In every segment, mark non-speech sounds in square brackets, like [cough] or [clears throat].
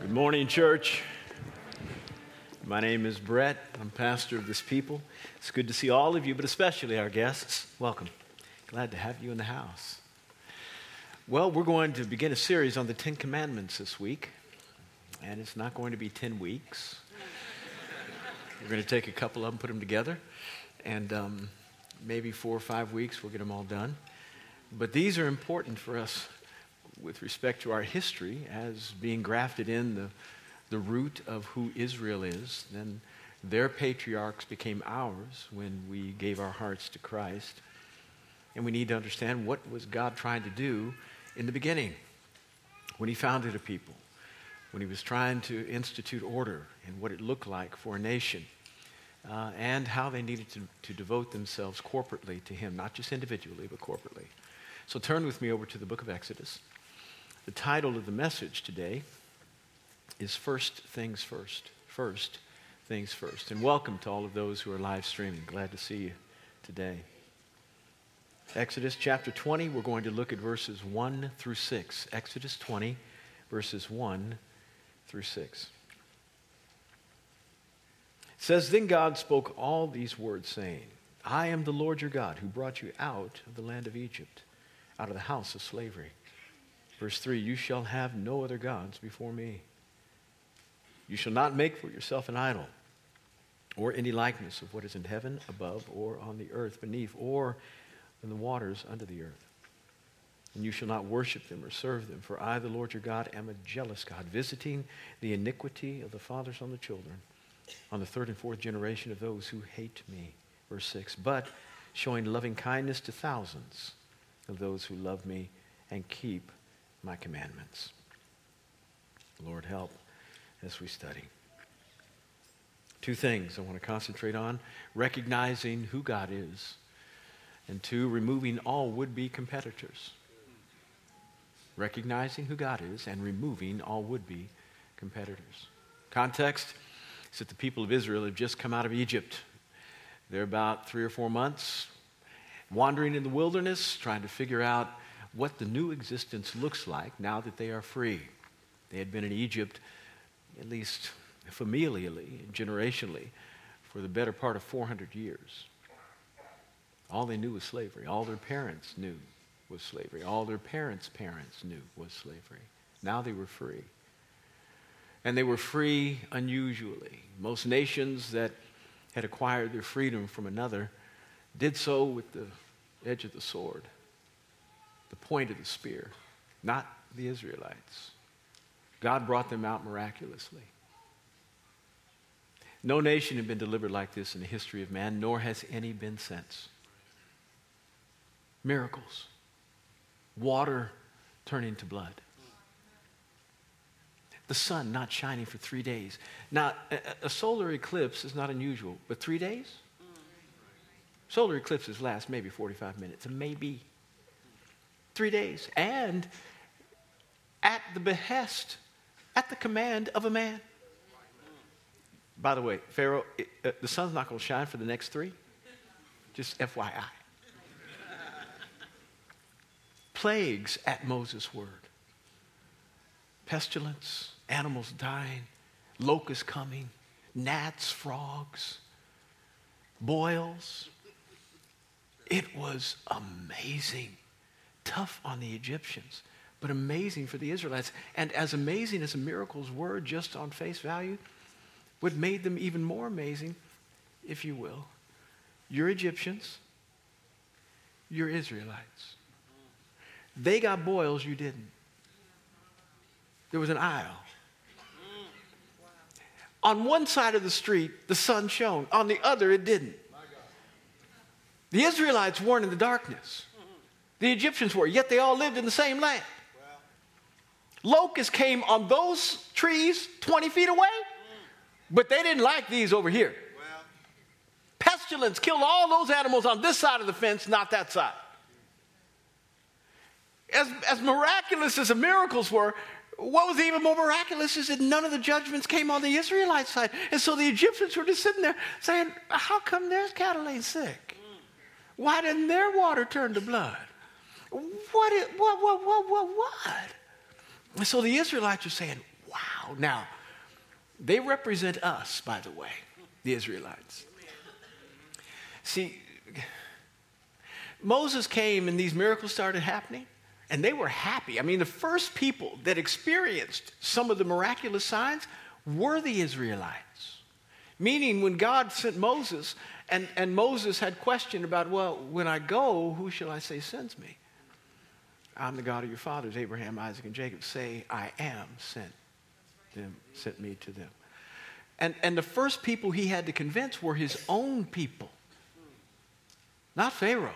Good morning, church. My name is Brett. I'm pastor of this people. It's good to see all of you, but especially our guests. Welcome. Glad to have you in the house. Well, we're going to begin a series on the Ten Commandments this week, and it's not going to be 10 weeks. We're going to take a couple of them, put them together, and um, maybe four or five weeks we'll get them all done. But these are important for us with respect to our history as being grafted in the, the root of who Israel is. Then their patriarchs became ours when we gave our hearts to Christ. And we need to understand what was God trying to do in the beginning when he founded a people, when he was trying to institute order and what it looked like for a nation. Uh, and how they needed to, to devote themselves corporately to him, not just individually, but corporately. So turn with me over to the book of Exodus. The title of the message today is First Things First. First Things First. And welcome to all of those who are live streaming. Glad to see you today. Exodus chapter 20, we're going to look at verses 1 through 6. Exodus 20, verses 1 through 6. It says, Then God spoke all these words, saying, I am the Lord your God, who brought you out of the land of Egypt, out of the house of slavery. Verse 3 You shall have no other gods before me. You shall not make for yourself an idol, or any likeness of what is in heaven above, or on the earth beneath, or in the waters under the earth. And you shall not worship them or serve them, for I, the Lord your God, am a jealous God, visiting the iniquity of the fathers on the children, on the third and fourth generation of those who hate me. Verse 6 But showing loving kindness to thousands of those who love me and keep my commandments. Lord, help as we study. Two things I want to concentrate on recognizing who God is, and two, removing all would be competitors. Recognizing who God is and removing all would be competitors. Context is that the people of Israel have just come out of Egypt. They're about three or four months wandering in the wilderness, trying to figure out what the new existence looks like now that they are free. They had been in Egypt, at least familially, generationally, for the better part of 400 years. All they knew was slavery. All their parents knew was slavery. All their parents' parents knew was slavery. Now they were free. And they were free unusually. Most nations that had acquired their freedom from another did so with the edge of the sword the point of the spear, not the Israelites. God brought them out miraculously. No nation had been delivered like this in the history of man, nor has any been since. Miracles. Water turning to blood. The sun not shining for three days. Now, a, solar eclipse is not unusual, but three days? Solar eclipses last maybe 45 minutes, maybe three days, and at the behest, at the command of a man. By the way, Pharaoh, it, uh, the sun's not going to shine for the next three. Just FYI. Plagues at Moses' word pestilence, animals dying, locusts coming, gnats, frogs, boils. It was amazing tough on the Egyptians, but amazing for the Israelites. And as amazing as the miracles were just on face value, what made them even more amazing, if you will, you're Egyptians, you're Israelites. They got boils, you didn't. There was an aisle. On one side of the street, the sun shone. On the other, it didn't. The Israelites weren't in the darkness. The Egyptians were, yet they all lived in the same land. Locusts came on those trees 20 feet away, but they didn't like these over here. Pestilence killed all those animals on this side of the fence, not that side. As, as miraculous as the miracles were, what was even more miraculous is that none of the judgments came on the Israelite side. And so the Egyptians were just sitting there saying, How come their cattle ain't sick? Why didn't their water turn to blood? What, is, what, what, what, what, what? And so the Israelites are saying, wow, Now, they represent us, by the way, the Israelites. See, Moses came and these miracles started happening, and they were happy. I mean, the first people that experienced some of the miraculous signs were the Israelites. Meaning, when God sent Moses, and, and Moses had questioned about, well, when I go, who shall I say sends me? I'm the God of your fathers, Abraham, Isaac, and Jacob. Say, I am sent them, sent me to them. And, and the first people he had to convince were his own people, not Pharaoh.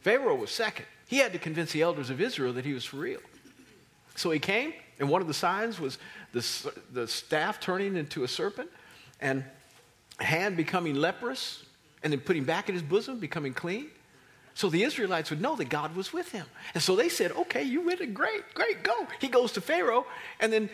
Pharaoh was second. He had to convince the elders of Israel that he was for real. So he came, and one of the signs was the, the staff turning into a serpent, and hand becoming leprous, and then putting back in his bosom, becoming clean. So the Israelites would know that God was with him. And so they said, okay, you win it. Great, great, go. He goes to Pharaoh and then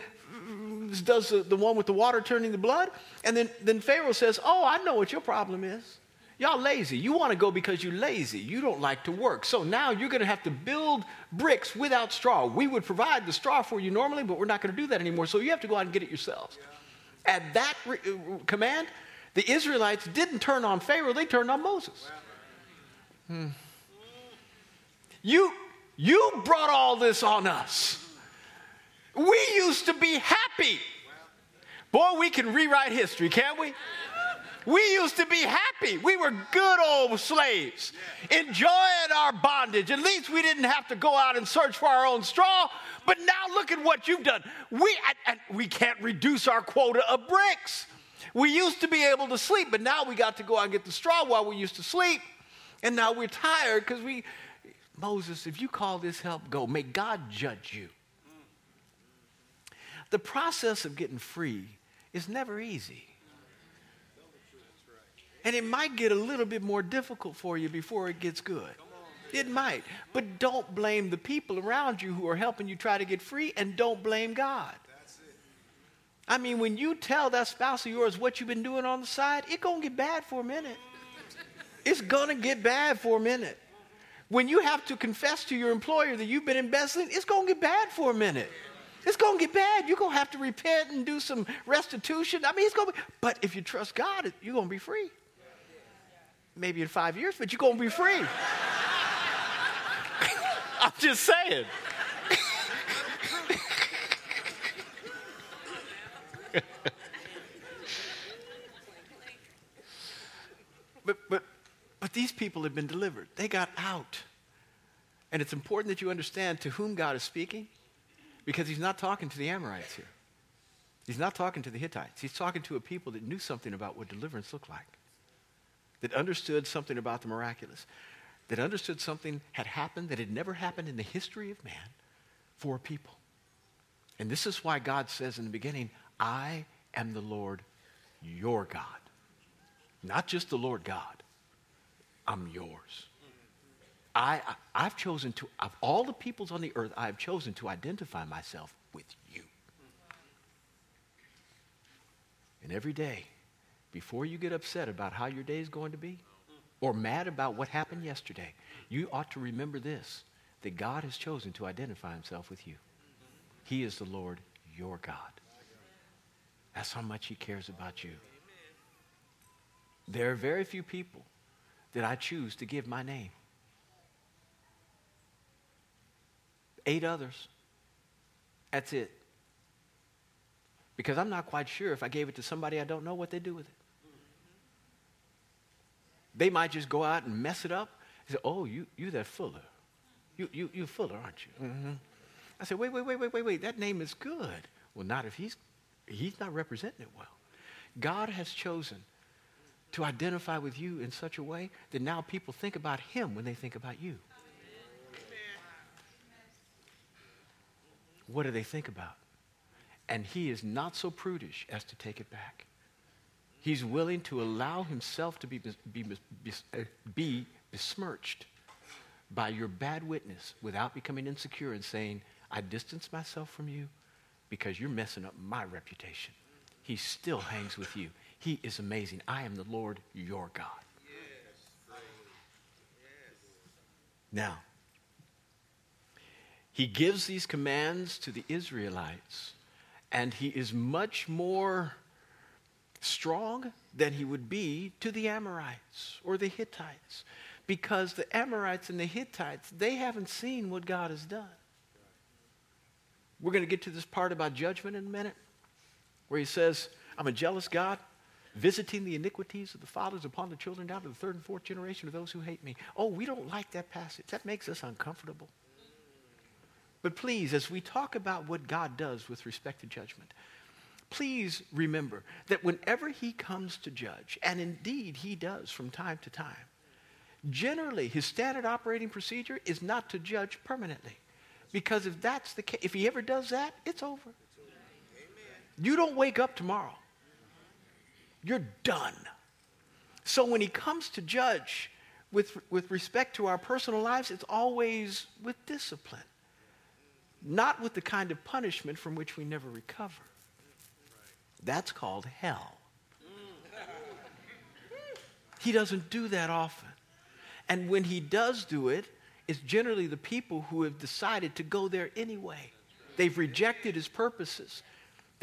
does the, the one with the water turning the blood. And then, then Pharaoh says, oh, I know what your problem is. Y'all lazy. You want to go because you're lazy. You don't like to work. So now you're going to have to build bricks without straw. We would provide the straw for you normally, but we're not going to do that anymore. So you have to go out and get it yourselves. Yeah. At that re- uh, command, the Israelites didn't turn on Pharaoh, they turned on Moses. Hmm. You, you brought all this on us. We used to be happy. Boy, we can rewrite history, can't we? We used to be happy. We were good old slaves, enjoying our bondage. At least we didn't have to go out and search for our own straw. But now look at what you've done. We, we can't reduce our quota of bricks. We used to be able to sleep, but now we got to go out and get the straw while we used to sleep. And now we're tired because we, Moses, if you call this help, go. May God judge you. The process of getting free is never easy. And it might get a little bit more difficult for you before it gets good. It might. But don't blame the people around you who are helping you try to get free, and don't blame God. I mean, when you tell that spouse of yours what you've been doing on the side, it's going to get bad for a minute. It's going to get bad for a minute. When you have to confess to your employer that you've been embezzling, it's going to get bad for a minute. It's going to get bad. You're going to have to repent and do some restitution. I mean, it's going to be, but if you trust God, you're going to be free. Maybe in five years, but you're going to be free. [laughs] I'm just saying. [laughs] but, but but these people have been delivered, they got out. And it's important that you understand to whom God is speaking because he's not talking to the Amorites here. He's not talking to the Hittites. He's talking to a people that knew something about what deliverance looked like, that understood something about the miraculous, that understood something had happened that had never happened in the history of man for people. And this is why God says in the beginning, I am the Lord your God. Not just the Lord God, I'm yours. I, I, have chosen to, of all the peoples on the earth, I have chosen to identify myself with you. And every day, before you get upset about how your day is going to be, or mad about what happened yesterday, you ought to remember this that God has chosen to identify himself with you. He is the Lord your God. That's how much he cares about you. There are very few people that I choose to give my name. Eight others. That's it. Because I'm not quite sure if I gave it to somebody I don't know what they do with it. They might just go out and mess it up say, Oh, you, you that Fuller. You, you, you Fuller, aren't you? Mm-hmm. I said, wait, wait, wait, wait, wait, wait. That name is good. Well, not if he's, he's not representing it well. God has chosen to identify with you in such a way that now people think about him when they think about you. What do they think about? And he is not so prudish as to take it back. He's willing to allow himself to be, be, uh, be besmirched by your bad witness without becoming insecure and saying, I distance myself from you because you're messing up my reputation. He still hangs with you. He is amazing. I am the Lord your God. Now, he gives these commands to the Israelites, And he is much more strong than he would be to the Amorites or the Hittites. Because the Amorites and the Hittites, they haven't seen what God has done. We're going to get to this part about judgment in a minute, where he says, I'm a jealous God, visiting the iniquities of the fathers upon the children down to the third and fourth generation of those who hate me. Oh, we don't like that passage. That makes us uncomfortable. But please, as we talk about what God does with respect to judgment, please remember that whenever he comes to judge, and indeed he does from time to time, generally his standard operating procedure is not to judge permanently. Because if that's the case, if he ever does that, it's over. You don't wake up tomorrow. You're done. So when he comes to judge with, with respect to our personal lives, it's always with discipline not with the kind of punishment from which we never recover. That's called hell. He doesn't do that often. And when he does do it, it's generally the people who have decided to go there anyway. They've rejected his purposes.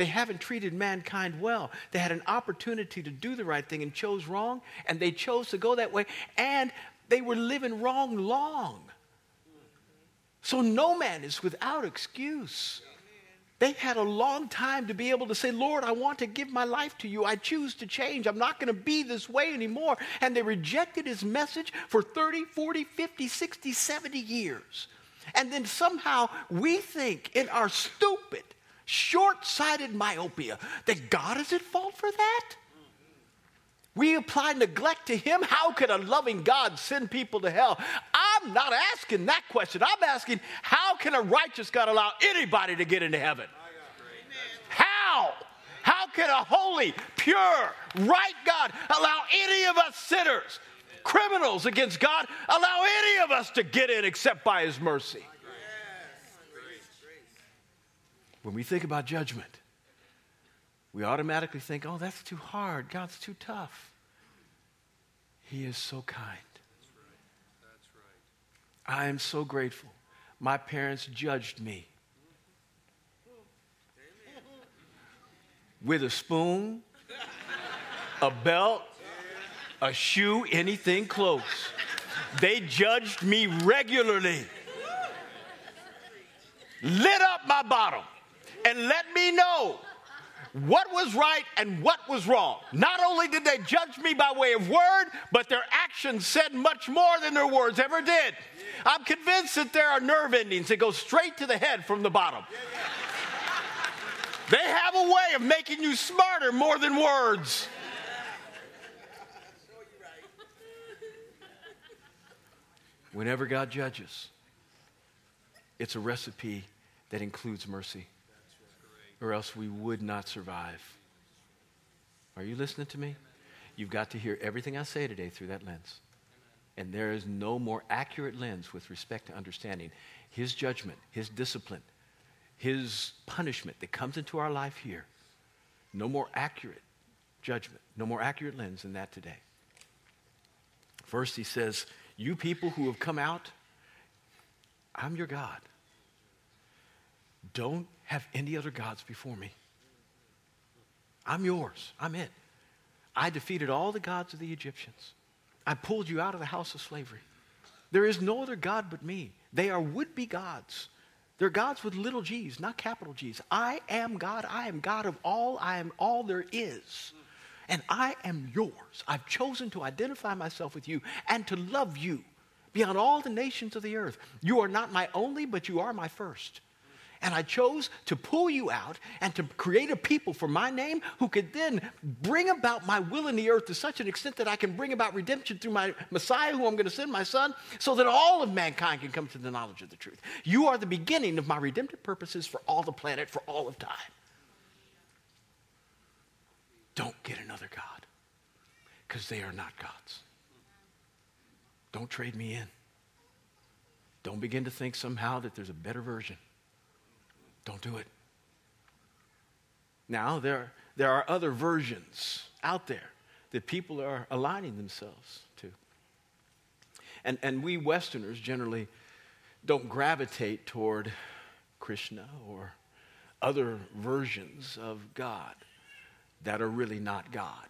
They haven't treated mankind well. They had an opportunity to do the right thing and chose wrong, and they chose to go that way, and they were living wrong long. So no man is without excuse. They had a long time to be able to say, Lord, I want to give my life to you. I choose to change. I'm not going to be this way anymore. And they rejected his message for 30, 40, 50, 60, 70 years. And then somehow we think in our stupid, short sighted myopia that God is at fault for that. We apply neglect to Him. How could a loving God send people to hell? I'm not asking that question. I'm asking, how can a righteous God allow anybody to get into heaven? How? How can a holy, pure, right God allow any of us sinners, criminals against God, allow any of us to get in except by His mercy? When we think about judgment, we automatically think, oh, that's too hard. God's too tough. He is so kind. I am so grateful. My parents judged me with a spoon, a belt, a shoe, anything close. They judged me regularly. Lit up my bottom and let me know what was right and what was wrong. Not only did they judge me by way of word, but their actions said much more than their words ever did. I'm convinced that there are nerve endings that go straight to the head from the bottom. They have a way of making you smarter more than words. Whenever God judges, it's a recipe that includes mercy or else we would not survive. Are you listening to me? You've got to hear everything I say today through that lens. And there is no more accurate lens with respect to understanding His judgment, His discipline, His punishment that comes into our life here. No more accurate judgment, no more accurate lens than that today. First, He says, You people who have come out, I'm your God. Don't have any other gods before me. I'm yours. I'm it. I defeated all the gods of the Egyptians. I pulled you out of the house of slavery. There is no other God but me. They are would be gods. They're gods with little g's, not capital G's. I am God. I am God of all. I am all there is. And I am yours. I've chosen to identify myself with you and to love you beyond all the nations of the earth. You are not my only, but you are my first. And I chose to pull you out and to create a people for my name who could then bring about my will in the earth to such an extent that I can bring about redemption through my Messiah, who I'm going to send, my son, so that all of mankind can come to the knowledge of the truth. You are the beginning of my redemptive purposes for all the planet, for all of time. Don't get another God because they are not gods. Don't trade me in. Don't begin to think somehow that there's a better version. Don't do it. Now, there, there are other versions out there that people are aligning themselves to. And, and we Westerners generally don't gravitate toward Krishna or other versions of God that are really not God.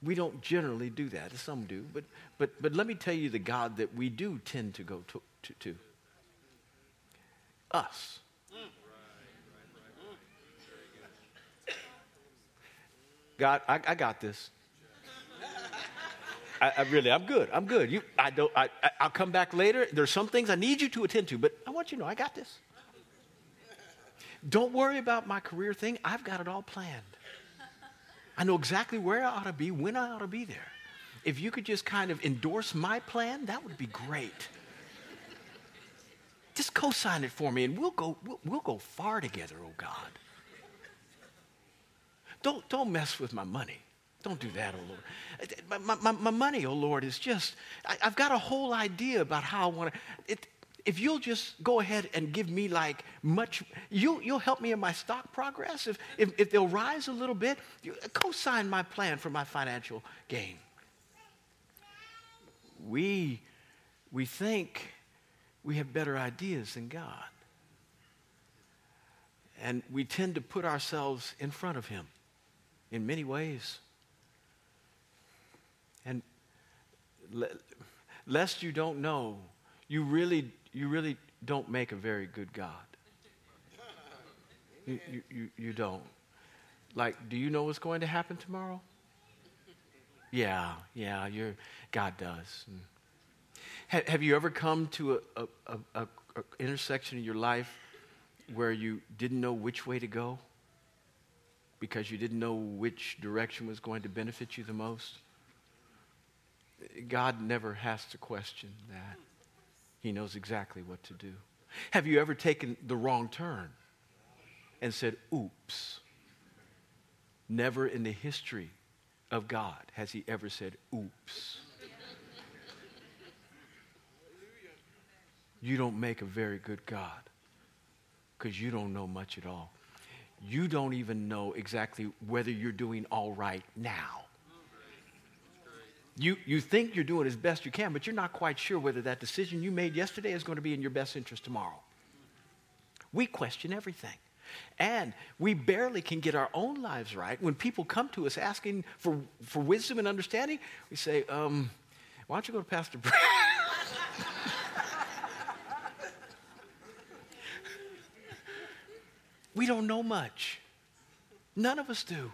We don't generally do that. Some do. But, but, but let me tell you the God that we do tend to go to. to, to. Us. God, I, I got this. I, I, really, I'm good. I'm good. You, I don't. I, I'll come back later. There's some things I need you to attend to, but I want you to know I got this. Don't worry about my career thing. I've got it all planned. I know exactly where I ought to be, when I ought to be there. If you could just kind of endorse my plan, that would be great. Just co-sign it for me, and we'll go. We'll, we'll go far together. Oh God. Don't don't mess with my money. Don't do that, oh Lord. My, my, my money, oh Lord, is just, I, have got a whole idea about how I want to. If you'll just go ahead and give me like much, you, you'll help me in my stock progress. If, if, if they'll rise a little bit, you co sign my plan for my financial gain. We, we think we have better ideas than God. And we tend to put ourselves in front of Him in many ways. And lest you don't know, you really, you really don't make a very good God. You, you, you, don't. Like, do you know what's going to happen tomorrow? Yeah, yeah, you God does. Mm. Have, have you ever come to a, a, a, a intersection in your life where you didn't know which way to go because you didn't know which direction was going to benefit you the most? God never has to question that. He knows exactly what to do. Have you ever taken the wrong turn and said, oops? Never in the history of God has he ever said, oops. You don't make a very good God because you don't know much at all. You don't even know exactly whether you're doing all right now. You, you think you're doing as best you can, but you're not quite sure whether that decision you made yesterday is going to be in your best interest tomorrow. We question everything. And we barely can get our own lives right. When people come to us asking for, for wisdom and understanding, we say, um, why don't you go to Pastor Brad? We don't know much. None of us do.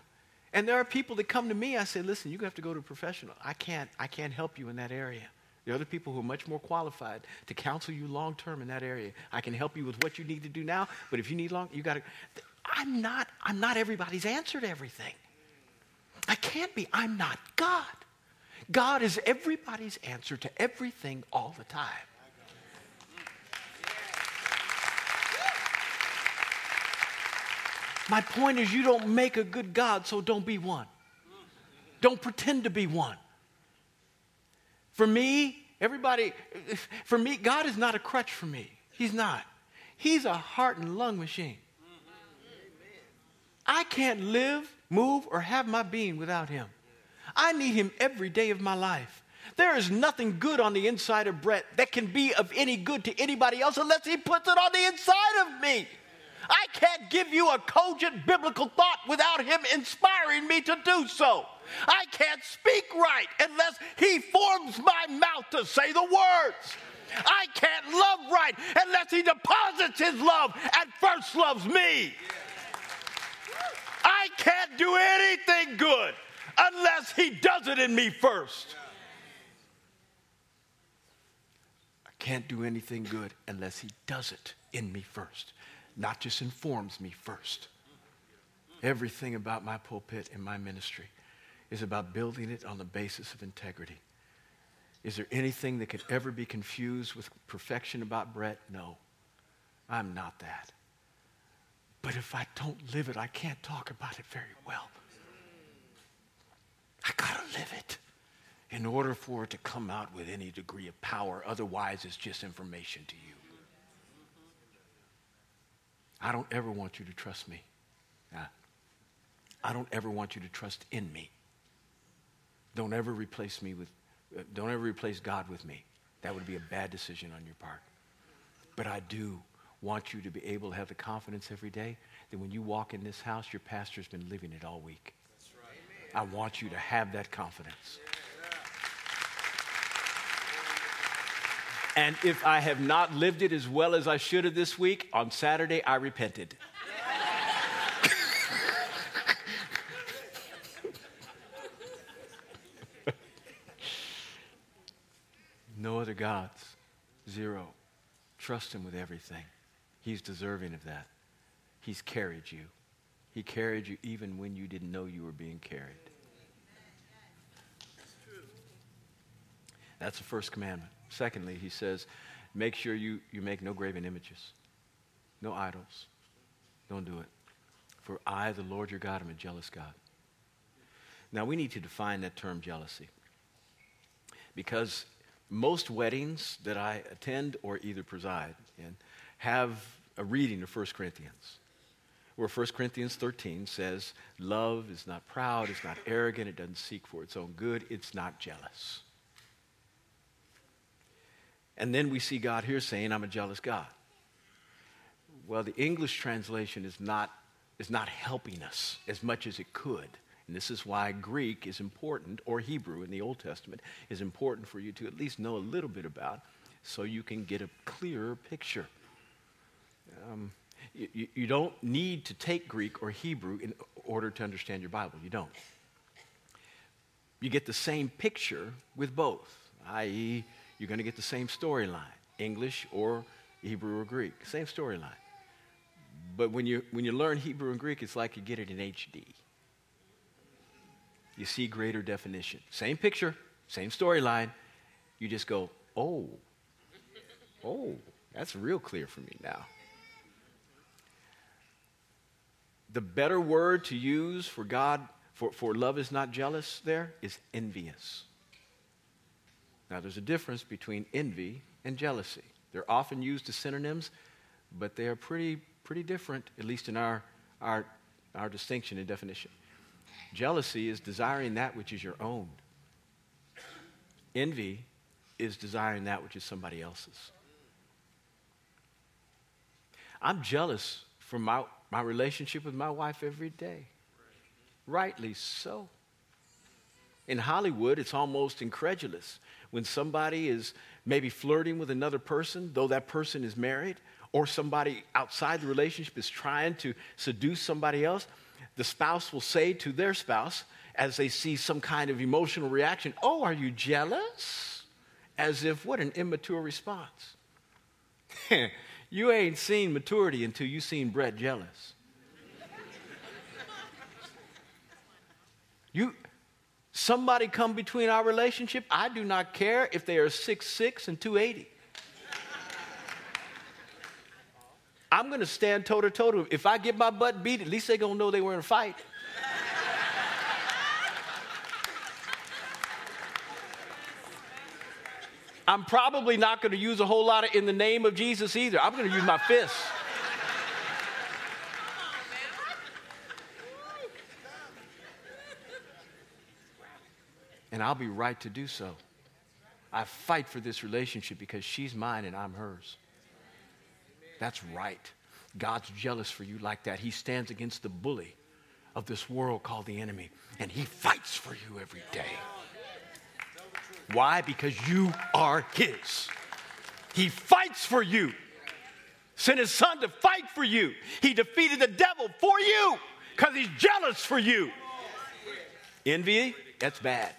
And there are people that come to me, I say, listen, you have to go to a professional. I can't, I can't help you in that area. There are other people who are much more qualified to counsel you long term in that area. I can help you with what you need to do now, but if you need long, you got to. I'm not, I'm not everybody's answer to everything. I can't be. I'm not God. God is everybody's answer to everything all the time. My point is, you don't make a good God, so don't be one. Don't pretend to be one. For me, everybody, for me, God is not a crutch for me. He's not. He's a heart and lung machine. I can't live, move, or have my being without Him. I need Him every day of my life. There is nothing good on the inside of Brett that can be of any good to anybody else unless He puts it on the inside of me. I can't give you a cogent biblical thought without Him inspiring me to do so. I can't speak right unless He forms my mouth to say the words. I can't love right unless He deposits His love and first loves me. I can't do anything good unless He does it in me first. I can't do anything good unless He does it in me first not just informs me first. Everything about my pulpit and my ministry is about building it on the basis of integrity. Is there anything that could ever be confused with perfection about Brett? No. I'm not that. But if I don't live it, I can't talk about it very well. I gotta live it in order for it to come out with any degree of power. Otherwise, it's just information to you. I don't ever want you to trust me. I don't ever want you to trust in me. Don't ever replace me with, uh, don't ever replace God with me. That would be a bad decision on your part. But I do want you to be able to have the confidence every day that when you walk in this house, your pastor's been living it all week. Right. I want you to have that confidence. And if I have not lived it as well as I should have this week, on Saturday I repented. no other gods. Zero. Trust Him with everything. He's deserving of that. He's carried you. He carried you even when you didn't know you were being carried. That's the first commandment. Secondly, he says, make sure you, you make no graven images, no idols. Don't do it. For I, the Lord your God, am a jealous God. Now, we need to define that term jealousy. Because most weddings that I attend or either preside in have a reading of 1 Corinthians, where 1 Corinthians 13 says, Love is not proud, it's not arrogant, it doesn't seek for its own good, it's not jealous. And then we see God here saying, I'm a jealous God. Well, the English translation is not, is not helping us as much as it could. And this is why Greek is important, or Hebrew in the Old Testament is important for you to at least know a little bit about so you can get a clearer picture. Um, you, you don't need to take Greek or Hebrew in order to understand your Bible. You don't. You get the same picture with both, i.e., you're going to get the same storyline English or Hebrew or Greek, same storyline. But when you, when you learn Hebrew and Greek, it's like you get it in HD. You see greater definition. Same picture, same storyline. You just go, oh, oh, that's real clear for me now. The better word to use for God, for, for love is not jealous there, is envious. Now, there's a difference between envy and jealousy. They're often used as synonyms, but they are pretty, pretty different, at least in our, our, our distinction and definition. Jealousy is desiring that which is your own, envy is desiring that which is somebody else's. I'm jealous for my, my relationship with my wife every day. Rightly so. In Hollywood, it's almost incredulous when somebody is maybe flirting with another person, though that person is married, or somebody outside the relationship is trying to seduce somebody else, the spouse will say to their spouse, as they see some kind of emotional reaction, Oh, are you jealous? As if, what an immature response. [laughs] you ain't seen maturity until you've seen Brett jealous. [laughs] you, somebody come between our relationship, I do not care if they are six six and 280. I'm going to stand toe to toe. If I get my butt beat, at least they're going to know they were in a fight. I'm probably not going to use a whole lot of in the name of Jesus either. I'm going to use my fists. And I'll be right to do so. I fight for this relationship because she's mine and I'm hers. That's right. God's jealous for you like that. He stands against the bully of this world called the enemy, and he fights for you every day. Why? Because you are his. He fights for you. Sent his son to fight for you. He defeated the devil for you because he's jealous for you. Envy, that's bad.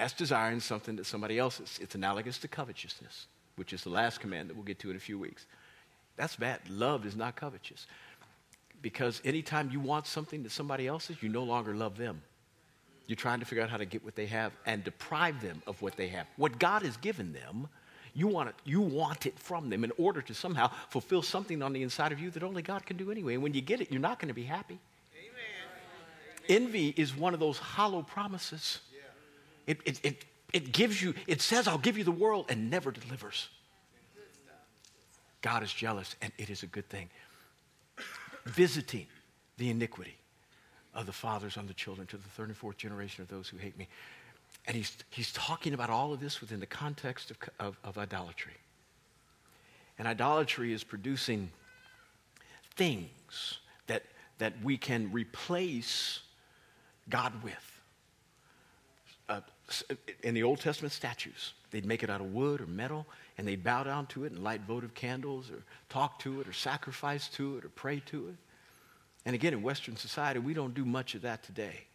That's desiring something that somebody else is. It's analogous to covetousness, which is the last command that we'll get to in a few weeks. That's bad. Love is not covetous. Because anytime you want something that somebody else is, you no longer love them. You're trying to figure out how to get what they have and deprive them of what they have. What God has given them, you want it, you want it from them in order to somehow fulfill something on the inside of you that only God can do anyway. And when you get it, you're not going to be happy. Amen. Envy is one of those hollow promises. It, it, it, it gives you, it says, I'll give you the world and never delivers. God is jealous, and it is a good thing. Visiting the iniquity of the fathers on the children to the third and fourth generation of those who hate me. And he's, he's talking about all of this within the context of, of, of idolatry. And idolatry is producing things that, that we can replace God with. Uh, in the Old Testament statues, they'd make it out of wood or metal, and they'd bow down to it and light votive candles or talk to it or sacrifice to it or pray to it. And again, in Western society, we don't do much of that today.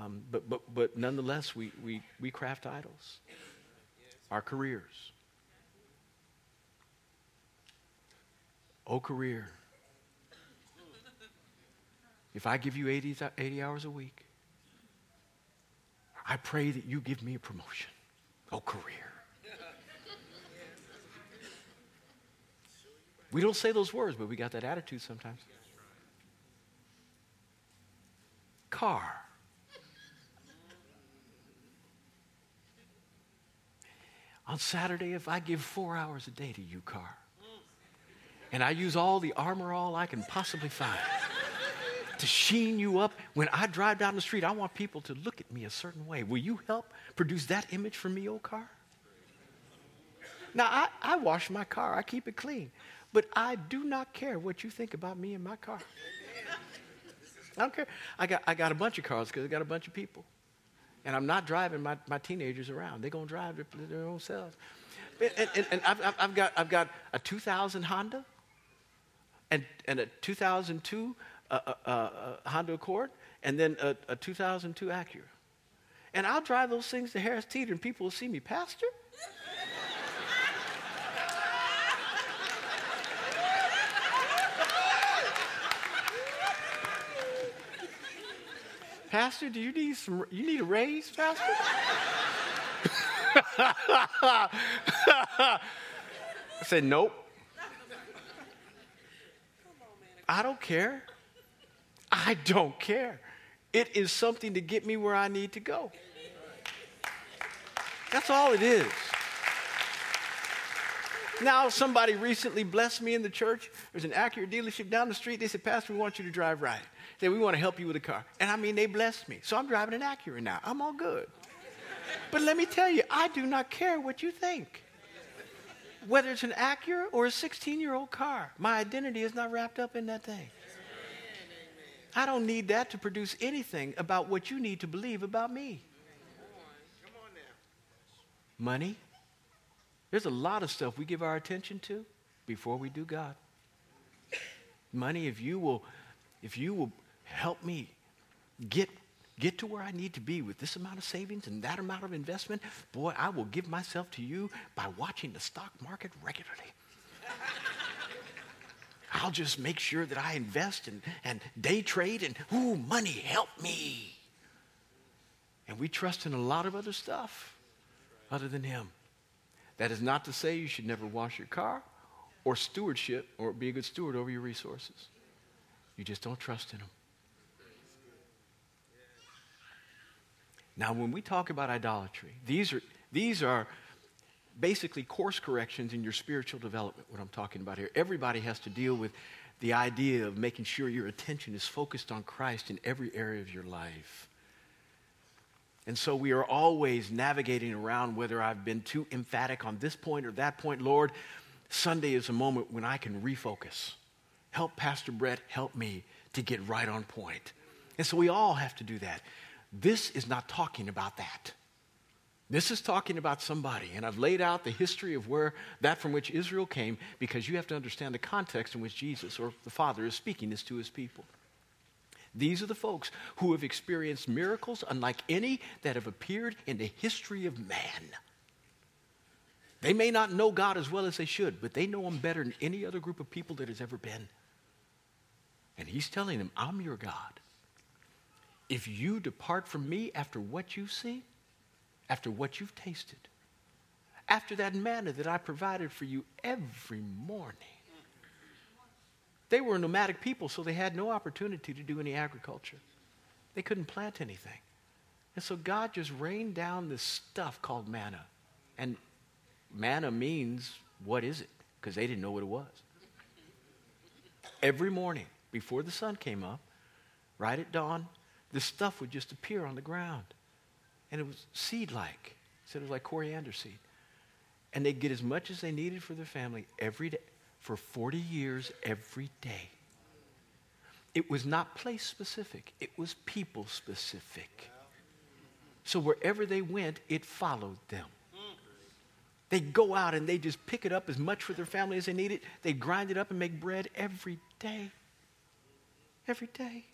Um, but, but, but nonetheless, we, we, we craft idols, our careers. Oh, career. If I give you 80, 80 hours a week, I pray that you give me a promotion. Oh, career. We don't say those words, but we got that attitude sometimes. Car. On Saturday, if I give four hours a day to you, car, and I use all the armor all I can possibly find to sheen you up, when I drive down the street, I want people to look at me a certain way. Will you help produce that image for me, old car? Now, I, I wash my car, I keep it clean, but I do not care what you think about me and my car. I don't care. I got, I got a bunch of cars because I got a bunch of people. And I'm not driving my, my teenagers around. They're going to drive their, their own selves. And, and, and I've, I've, got, I've got a 2000 Honda and, and a 2002 uh, uh, uh, Honda Accord and then a, a 2002 Acura. And I'll drive those things to Harris Teeter and people will see me, Pastor? [laughs] Pastor, do you need some you need a raise, Pastor? [laughs] I said, Nope. [laughs] I don't care. I don't care. It is something to get me where I need to go. That's all it is. Now, somebody recently blessed me in the church. There's an Acura dealership down the street. They said, Pastor, we want you to drive right. They said, we want to help you with a car. And I mean, they blessed me. So I'm driving an Acura now. I'm all good. But let me tell you, I do not care what you think. Whether it's an Acura or a 16 year old car, my identity is not wrapped up in that thing. I don't need that to produce anything about what you need to believe about me. Money. There's a lot of stuff we give our attention to before we do God. Money, if you will, if you will help me get get to where I need to be with this amount of savings and that amount of investment, boy, I will give myself to you by watching the stock market regularly. [laughs] I'll just make sure that I invest and, and day trade and, ooh, money, help me. And we trust in a lot of other stuff other than Him. That is not to say you should never wash your car or stewardship or be a good steward over your resources. You just don't trust in Him. Now, when we talk about idolatry, these are, these are basically course corrections in your spiritual development, what I'm talking about here. Everybody has to deal with the idea of making sure your attention is focused on Christ in every area of your life. And so we are always navigating around whether I've been too emphatic on this point or that point. Lord, Sunday is a moment when I can refocus. Help Pastor Brett, help me to get right on point. And so we all have to do that. This is not talking about that. This is talking about somebody, and I've laid out the history of where that from which Israel came because you have to understand the context in which Jesus or the Father is speaking this to his people. These are the folks who have experienced miracles unlike any that have appeared in the history of man. They may not know God as well as they should, but they know Him better than any other group of people that has ever been. And He's telling them, I'm your God. If you depart from me after what you see, after what you've tasted, after that manna that I provided for you every morning. They were nomadic people, so they had no opportunity to do any agriculture. They couldn't plant anything. And so God just rained down this stuff called manna. And manna means, what is it? Because they didn't know what it was. Every morning before the sun came up, right at dawn, this stuff would just appear on the ground and it was seed like. Said it was like coriander seed. and they'd get as much as they needed for their family every day for 40 years every day. It was not place specific, it was people specific. So wherever they went, it followed them. They go out and they just pick it up as much for their family as they needed. They grind it up and make bread every day. Every day.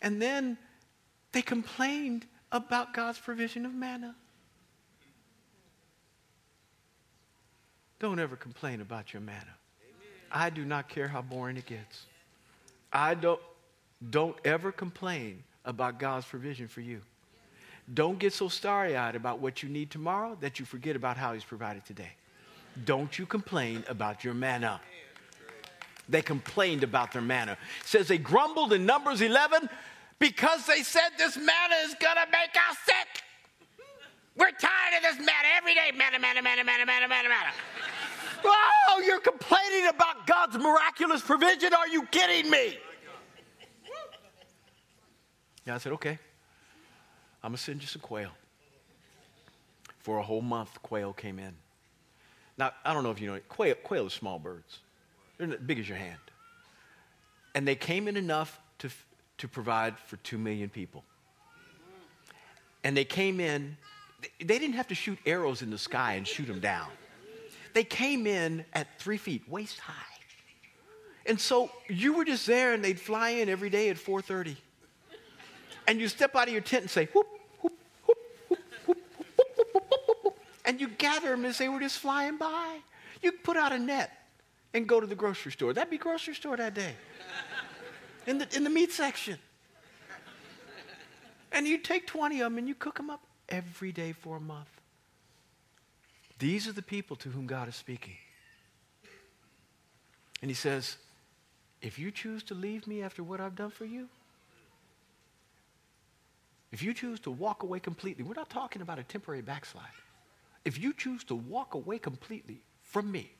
And then they complained about God's provision of manna. Don't ever complain about your manna. I do not care how boring it gets. I don't, don't ever complain about God's provision for you. Don't get so starry eyed about what you need tomorrow that you forget about how He's provided today. Don't you complain about your manna. They complained about their manna. It says they grumbled in Numbers 11 because they said this manna is going to make us sick. We're tired of this manna every day. Manna, manna, manna, manna, manna, manna, manna. Oh, you're complaining about God's miraculous provision? Are you kidding me? Yeah, I said, okay. I'm going to send you some quail. For a whole month, quail came in. Now, I don't know if you know it. Quail, quail is small birds. They're not big as your hand. And they came in enough to, to provide for two million people. And they came in, they didn't have to shoot arrows in the sky and shoot them down. They came in at three feet, waist high. And so you were just there and they'd fly in every day at 4.30 and you step out of your tent and say, whoop, whoop, whoop, whoop, whoop, whoop, whoop, whoop, and you gather them as they were just flying by. You put out a net and go to the grocery store. That'd be grocery store that day. In the, in the meat section. And you take 20 of them and you cook them up every day for a month. These are the people to whom God is speaking. And he says, if you choose to leave me after what I've done for you, if you choose to walk away completely, we're not talking about a temporary backslide. If you choose to walk away completely from me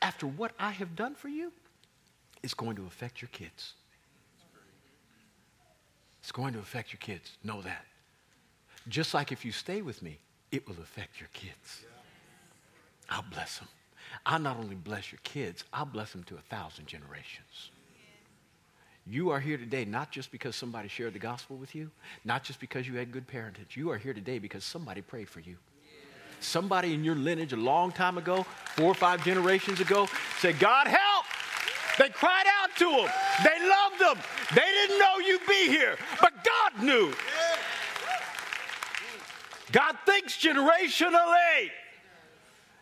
after what I have done for you, it's going to affect your kids. It's going to affect your kids. Know that. Just like if you stay with me, it will affect your kids. I'll bless them. I'll not only bless your kids, I'll bless them to a thousand generations. You are here today not just because somebody shared the gospel with you, not just because you had good parentage. You are here today because somebody prayed for you. Somebody in your lineage a long time ago, four or five generations ago, said, God help! They cried out to him. They loved him. They didn't know you'd be here, but God knew. God thinks generationally.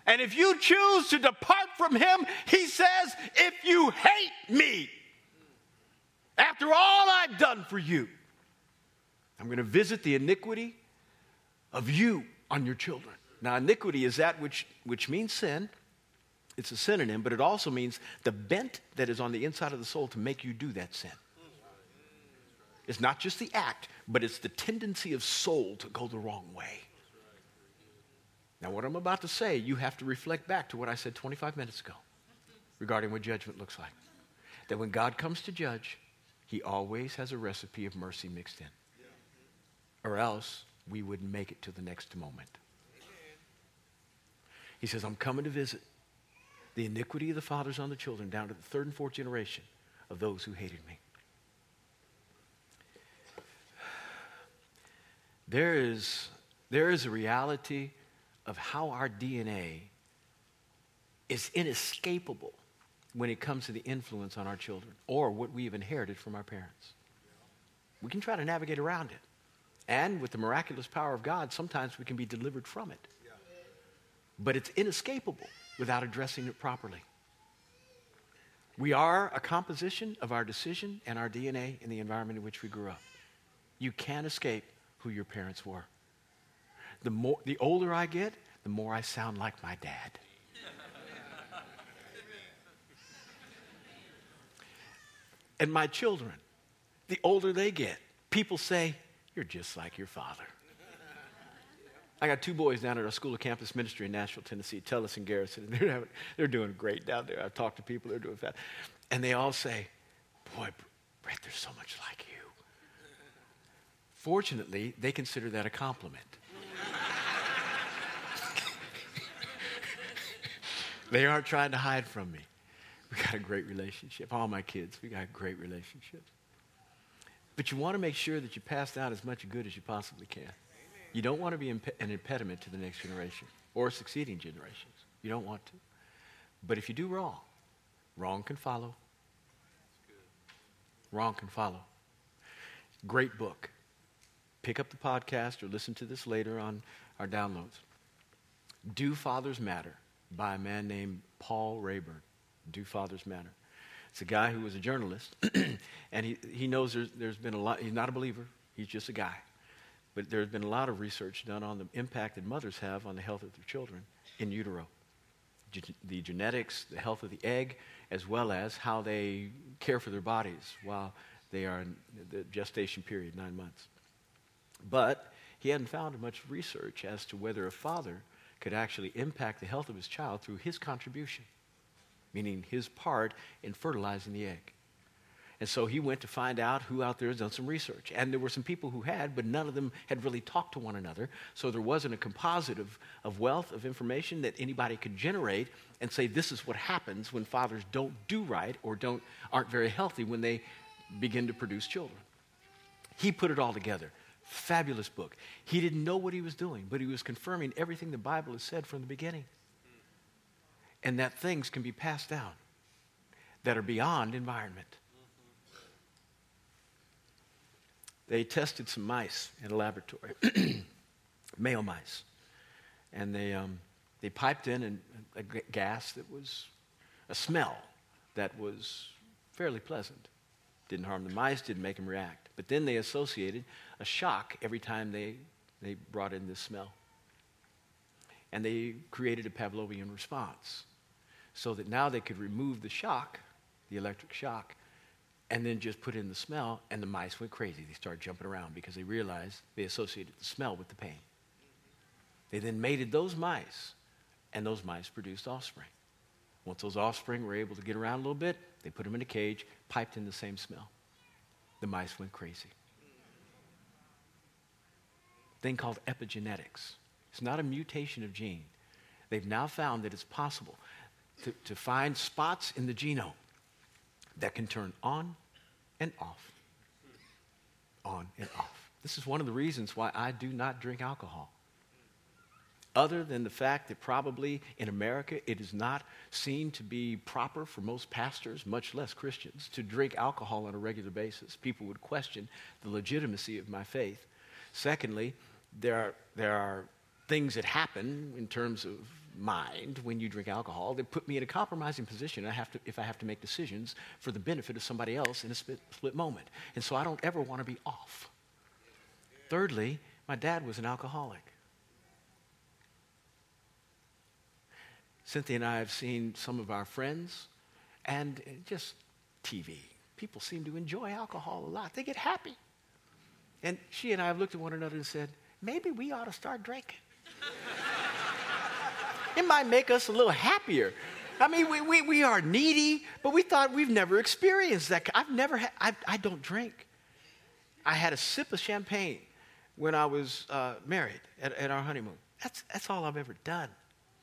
And if you choose to depart from him, he says, if you hate me, after all I've done for you, I'm going to visit the iniquity of you on your children. Now, iniquity is that which, which means sin. It's a synonym, but it also means the bent that is on the inside of the soul to make you do that sin. It's not just the act, but it's the tendency of soul to go the wrong way. Now, what I'm about to say, you have to reflect back to what I said 25 minutes ago regarding what judgment looks like. That when God comes to judge, he always has a recipe of mercy mixed in. Or else we wouldn't make it to the next moment. He says, I'm coming to visit the iniquity of the fathers on the children down to the third and fourth generation of those who hated me. There is, there is a reality of how our DNA is inescapable when it comes to the influence on our children or what we've inherited from our parents. We can try to navigate around it. And with the miraculous power of God, sometimes we can be delivered from it. But it's inescapable without addressing it properly. We are a composition of our decision and our DNA in the environment in which we grew up. You can't escape who your parents were. The, more, the older I get, the more I sound like my dad. and my children, the older they get, people say, You're just like your father. I got two boys down at our School of Campus Ministry in Nashville, Tennessee, Tellis and Garrison, and [laughs] they're, having, they're doing great down there. I've talked to people, they're doing fast. And they all say, Boy, Brett, they're so much like you. Fortunately, they consider that a compliment. [laughs] They aren't trying to hide from me. We got a great relationship. All my kids, we got great relationships. But you want to make sure that you pass down as much good as you possibly can. You don't want to be imp- an impediment to the next generation or succeeding generations. You don't want to. But if you do wrong, wrong can follow. Wrong can follow. Great book. Pick up the podcast or listen to this later on our downloads. Do Fathers Matter by a man named Paul Raeburn. Do Fathers Matter. It's a guy who was a journalist, [clears throat] and he, he knows there's, there's been a lot, he's not a believer, he's just a guy. But there's been a lot of research done on the impact that mothers have on the health of their children in utero. The genetics, the health of the egg, as well as how they care for their bodies while they are in the gestation period, nine months. But he hadn't found much research as to whether a father could actually impact the health of his child through his contribution meaning his part in fertilizing the egg. And so he went to find out who out there has done some research. And there were some people who had, but none of them had really talked to one another. So there wasn't a composite of, of wealth, of information that anybody could generate and say, this is what happens when fathers don't do right or don't, aren't very healthy when they begin to produce children. He put it all together. Fabulous book. He didn't know what he was doing, but he was confirming everything the Bible has said from the beginning and that things can be passed down that are beyond environment. They tested some mice in a laboratory, [clears throat] male mice, and they, um, they piped in a gas that was a smell that was fairly pleasant. Didn't harm the mice, didn't make them react. But then they associated a shock every time they, they brought in this smell. And they created a Pavlovian response so that now they could remove the shock, the electric shock, and then just put in the smell, and the mice went crazy. They started jumping around because they realized they associated the smell with the pain. They then mated those mice, and those mice produced offspring. Once those offspring were able to get around a little bit, they put them in a cage, piped in the same smell. The mice went crazy. Thing called epigenetics. It's not a mutation of gene. They've now found that it's possible to, to find spots in the genome that can turn on and off. On and off. This is one of the reasons why I do not drink alcohol. Other than the fact that probably in America it is not seen to be proper for most pastors, much less Christians, to drink alcohol on a regular basis. People would question the legitimacy of my faith. Secondly, there are, there are things that happen in terms of mind when you drink alcohol that put me in a compromising position I have to, if I have to make decisions for the benefit of somebody else in a split, split moment. And so I don't ever want to be off. Thirdly, my dad was an alcoholic. Cynthia and I have seen some of our friends and just TV. People seem to enjoy alcohol a lot, they get happy. And she and I have looked at one another and said, maybe we ought to start drinking. It might make us a little happier. I mean, we, we, we are needy, but we thought we've never experienced that. I've never had, I, I don't drink. I had a sip of champagne when I was uh, married at, at our honeymoon. That's, that's all I've ever done.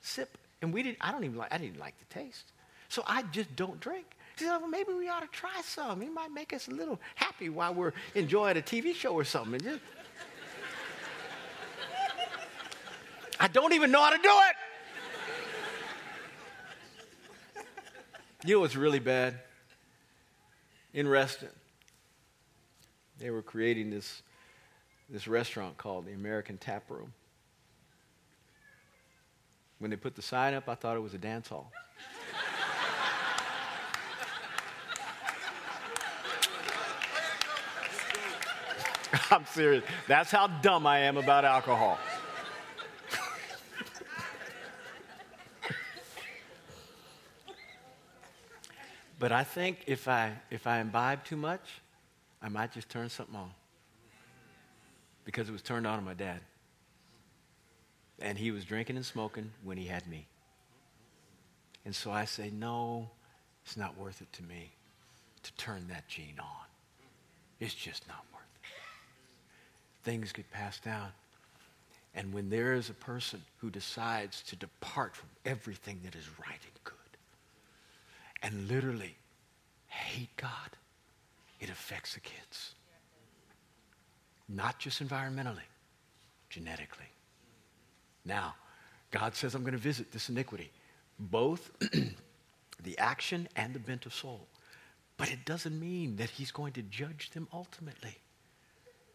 Sip. And we didn't, I don't even like, I didn't like the taste. So I just don't drink. She said, well, maybe we ought to try some. It might make us a little happy while we're enjoying a TV show or something. [laughs] I don't even know how to do it. You know what's really bad? In Reston, they were creating this, this restaurant called the American Tap Room. When they put the sign up, I thought it was a dance hall. [laughs] I'm serious. That's how dumb I am about alcohol. But I think if I, if I imbibe too much, I might just turn something on. Because it was turned on to my dad. And he was drinking and smoking when he had me. And so I say, no, it's not worth it to me to turn that gene on. It's just not worth it. Things get passed down. And when there is a person who decides to depart from everything that is right and good and literally hate God, it affects the kids. Not just environmentally, genetically. Now, God says, I'm going to visit this iniquity, both [clears throat] the action and the bent of soul. But it doesn't mean that He's going to judge them ultimately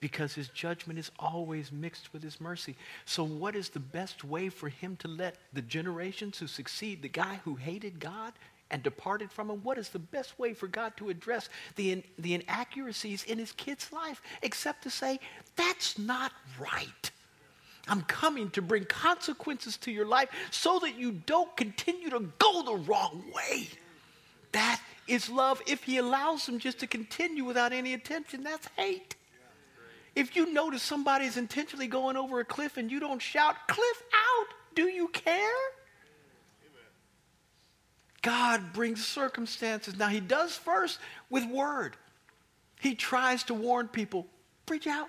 because his judgment is always mixed with his mercy. So, what is the best way for him to let the generations who succeed, the guy who hated God and departed from him, what is the best way for God to address the, in, the inaccuracies in his kid's life except to say, that's not right? I'm coming to bring consequences to your life so that you don't continue to go the wrong way. That is love. If he allows them just to continue without any attention, that's hate. If you notice somebody's intentionally going over a cliff and you don't shout, cliff out, do you care? God brings circumstances. Now, He does first with word. He tries to warn people bridge out,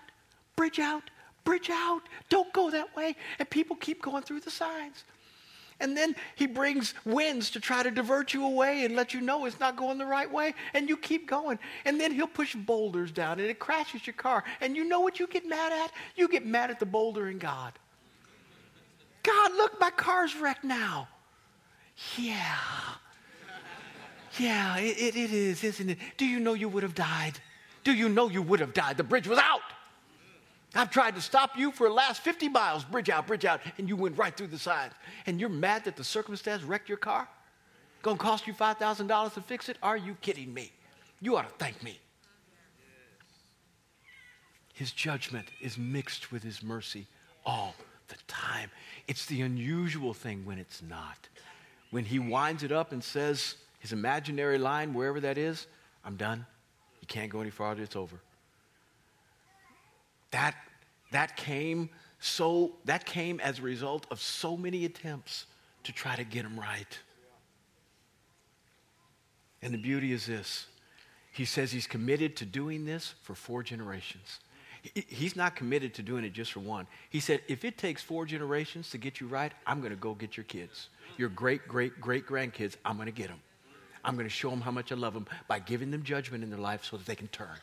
bridge out, bridge out. Don't go that way. And people keep going through the signs. And then he brings winds to try to divert you away and let you know it's not going the right way. And you keep going. And then he'll push boulders down and it crashes your car. And you know what you get mad at? You get mad at the boulder and God. God, look, my car's wrecked now. Yeah. Yeah, it, it, is, isn't it? Do you know you would have died? Do you know you would have died? The bridge was out. I've tried to stop you for the last 50 miles, bridge out, bridge out, and you went right through the signs. And you're mad that the circumstance wrecked your car? Gonna cost you $5,000 to fix it? Are you kidding me? You ought to thank me. His judgment is mixed with his mercy all the time. It's the unusual thing when it's not. When he winds it up and says his imaginary line, wherever that is, I'm done. You can't go any farther, it's over. That, that came so that came as a result of so many attempts to try to get him right. And the beauty is this. He says he's committed to doing this for four generations. He's not committed to doing it just for one. He said, if it takes four generations to get you right, I'm going to go get your kids. Your great, great, great grandkids, I'm going to get them. I'm going to show them how much I love them by giving them judgment in their life so that they can turn.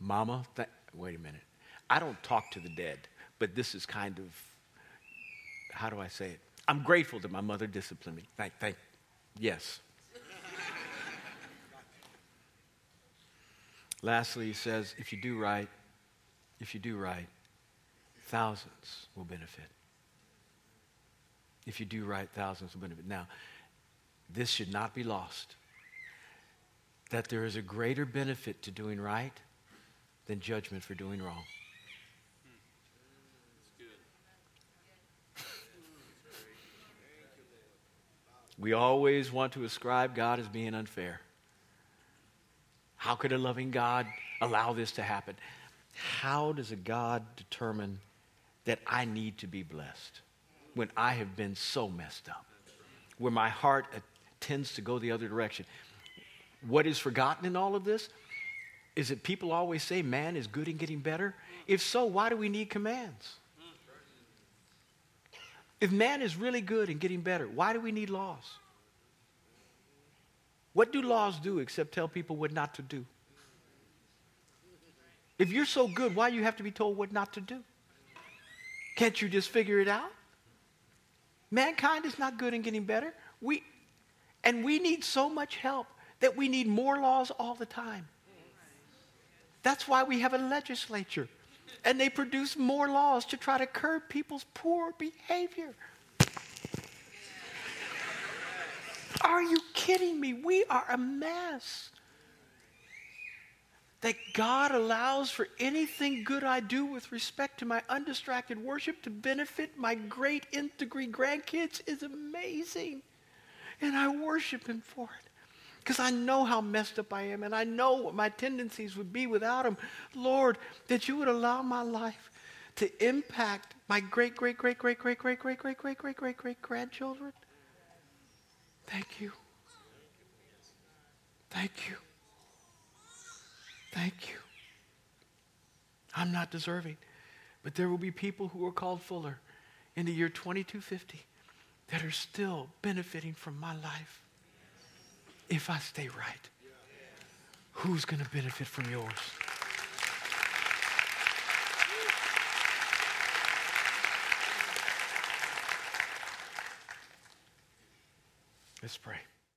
Mama, th- wait a minute. I don't talk to the dead, but this is kind of, how do I say it? I'm grateful that my mother disciplined me. Thank, thank, yes. Lastly, he says, if you do right, if you do right, thousands will benefit. If you do right, thousands will benefit. Now, this should not be lost that there is a greater benefit to doing right than judgment for doing wrong. we always want to ascribe God as being unfair. How could a loving God allow this to happen? How does a God determine that I need to be blessed when I have been so messed up? Where my heart tends to go the other direction. What is forgotten in all of this? Is it people always say man is good and getting better? If so, why do we need commands? If man is really good and getting better, why do we need laws? What do laws do except tell people what not to do? If you're so good, why do you have to be told what not to do? Can't you just figure it out? Mankind is not good and getting better. We, and we need so much help that we need more laws all the time. That's why we have a legislature. And they produce more laws to try to curb people's poor behavior. Are you kidding me? We are a mess. That God allows for anything good I do with respect to my undistracted worship to benefit my great nth degree grandkids is amazing. And I worship Him for it because I know how messed up I am and I know what my tendencies would be without Him. Lord, that you would allow my life to impact my great, great, great, great, great, great, great, great, great, great, great, great grandchildren. Thank you. Thank you. Thank you. I'm not deserving. But there will be people who are called fuller in the year 2250 that are still benefiting from my life if I stay right. Who's going to benefit from yours? Let's pray.